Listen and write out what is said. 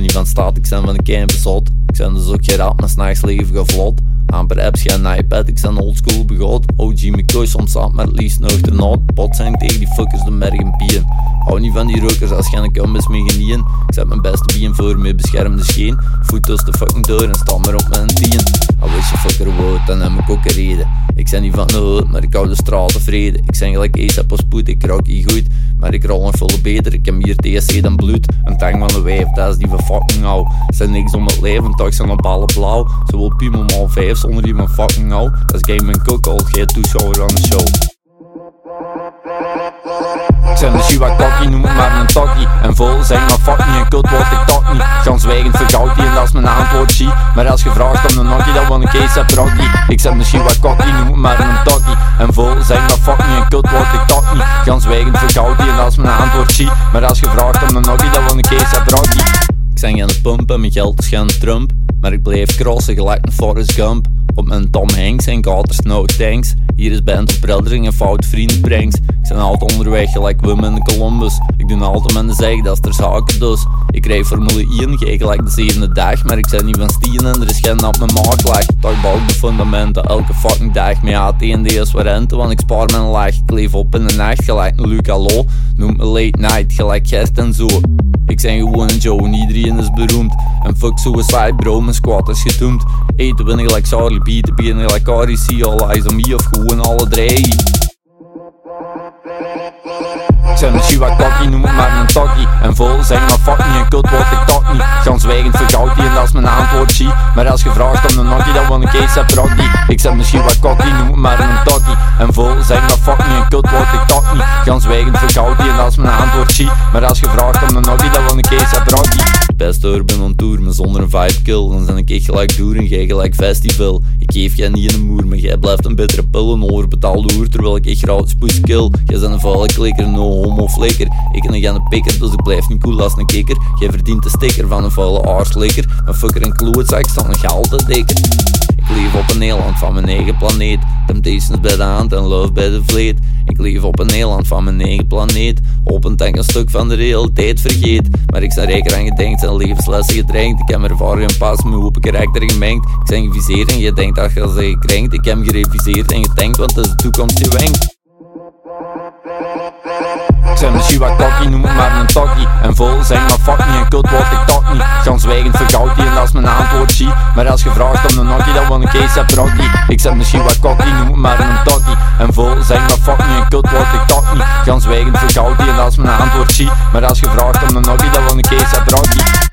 ben niet van staat, ik ben van een kei bezot. Ik ben dus ook geraapt, maar s'nachts leven gevlot. Amper apps, geen iPad, ik ben oldschool begot. OG McCoy, soms staat met liefst nog de nood. Pot zijn tegen die fuckers de merk en. Hou niet van die rokers als geen kumbus mee genieën. Ik zet mijn beste bien voor me beschermde scheen. Voet tussen de fucking deur en sta maar op mijn tien. Al wist je fucker woord, dan heb ik ook een reden. Ik ben niet van de hoed, maar ik hou de straal tevreden. Ik ben gelijk ASAP als spoed, ik rook niet goed. Maar ik rol nog volle beter, ik heb meer TSC dan bloed. Een tang van de wijf, dat is die van fucking hou. Zijn niks om het leven, toch zijn op alle blauw. Ze wil piemel al vijf zonder die van fucking hou. Dat is game en cook, al geen toeschouwer aan de show. De Shiwa Kokkie, noem het maar een tokkie En vol zeg maar fuck niet, en kut word ik toch niet. Gans zwijgend verkoud die en dat is mijn antwoord G Maar als je vraagt om een nokkie, dan wil ik eens heb Ik de Shiwa Kokkie, noem het maar een tokkie En vol zeg maar fuck niet, en kut word ik toch niet. Gans zwijgend verkoud die en dat is mijn antwoord G Maar als je vraagt om een nokkie, dan wil ik eens heb rocky Ik ben gaan pumpen, mijn geld is gaan Trump Maar ik blijf crossen gelijk een Forrest Gump op mijn Tom Hanks en Gators no thanks. Hier is band of en fout vrienden brengs. Ik ben altijd onderweg gelijk Women in Columbus. Ik doe altijd de zeg, dat is ter zake dus. Ik rijd Formule 1, ga gelijk de zevende dag. Maar ik ben niet van stien en er is geen op mijn maag lag. Toch bouw de fundamenten elke fucking dag. Met AT en DS rente, want ik spaar mijn laag. Ik leef op in de nacht gelijk een Luc Hallo. Noem me late night, gelijk Gert en zo. Ik ben gewoon een Joe en iedereen is beroemd. En fuck suicide bro, mijn squad is gedoemd. Eten ik gelijk Charlie beaten ben ik gelijk REC, all eyes on me of gewoon alle drie. Ik ben een Shiwa Kokkie, noem het maar een Maar als je vraagt om een nokkie, dan wil ik eens heb rocky Ik zeg misschien wat cocky, noem maar een tokkie En vol zeg dat fuck niet, een kut word ik toch niet. Gans zwijgend verkoud die en als mijn antwoord zie Maar als je vraagt om een nokkie, dan wil ik eens heb rocky Best urban on tour, maar zonder een vibe kill. Dan zijn ik echt gelijk door en jij gelijk festival. Ik geef jij niet in een moer, maar jij blijft een bittere pil Een overbetaalde hoer, terwijl ik echt spoes kill. Jij bent een vuile klikker, no homo flikker. Ik ben een gaan pikker, dus ik blijf niet cool als een kikker. Jij verdient de sticker van een vuile aarslikker Mijn fucker en klootzak staan een gouden dikker. Ik leef op een eiland van mijn eigen planeet. Temptations bij de hand en love bij de vleet. Ik leef op een eiland van mijn eigen planeet. Hopend dat ik een stuk van de realiteit vergeet. Maar ik sta rijker aan gedenkt en levenslessen gedrenkt. Ik heb ervaring en pas mijn hoop karakter gemengd. Ik ben geviseerd en je denkt dat je ze gekrenkt. Ik heb gereviseerd en gedenkt, want het is de toekomst die wenkt. Ik de Shiwa Kokkie, noem het maar een tokkie En vol zeg maar fuck niet, zwijgend verkoud die en is mijn antwoord G Maar als je vraagt om een nokkie, dan wil ik eens heb rocky Ik ben de Shiwa Kokkie, noem maar een tokkie. En vol zeg maar fuck niet, en kut word ik toch niet. Gans zwijgend verkoud die en is mijn antwoord G Maar als je vraagt om een nokkie, dan wil ik eens heb rocky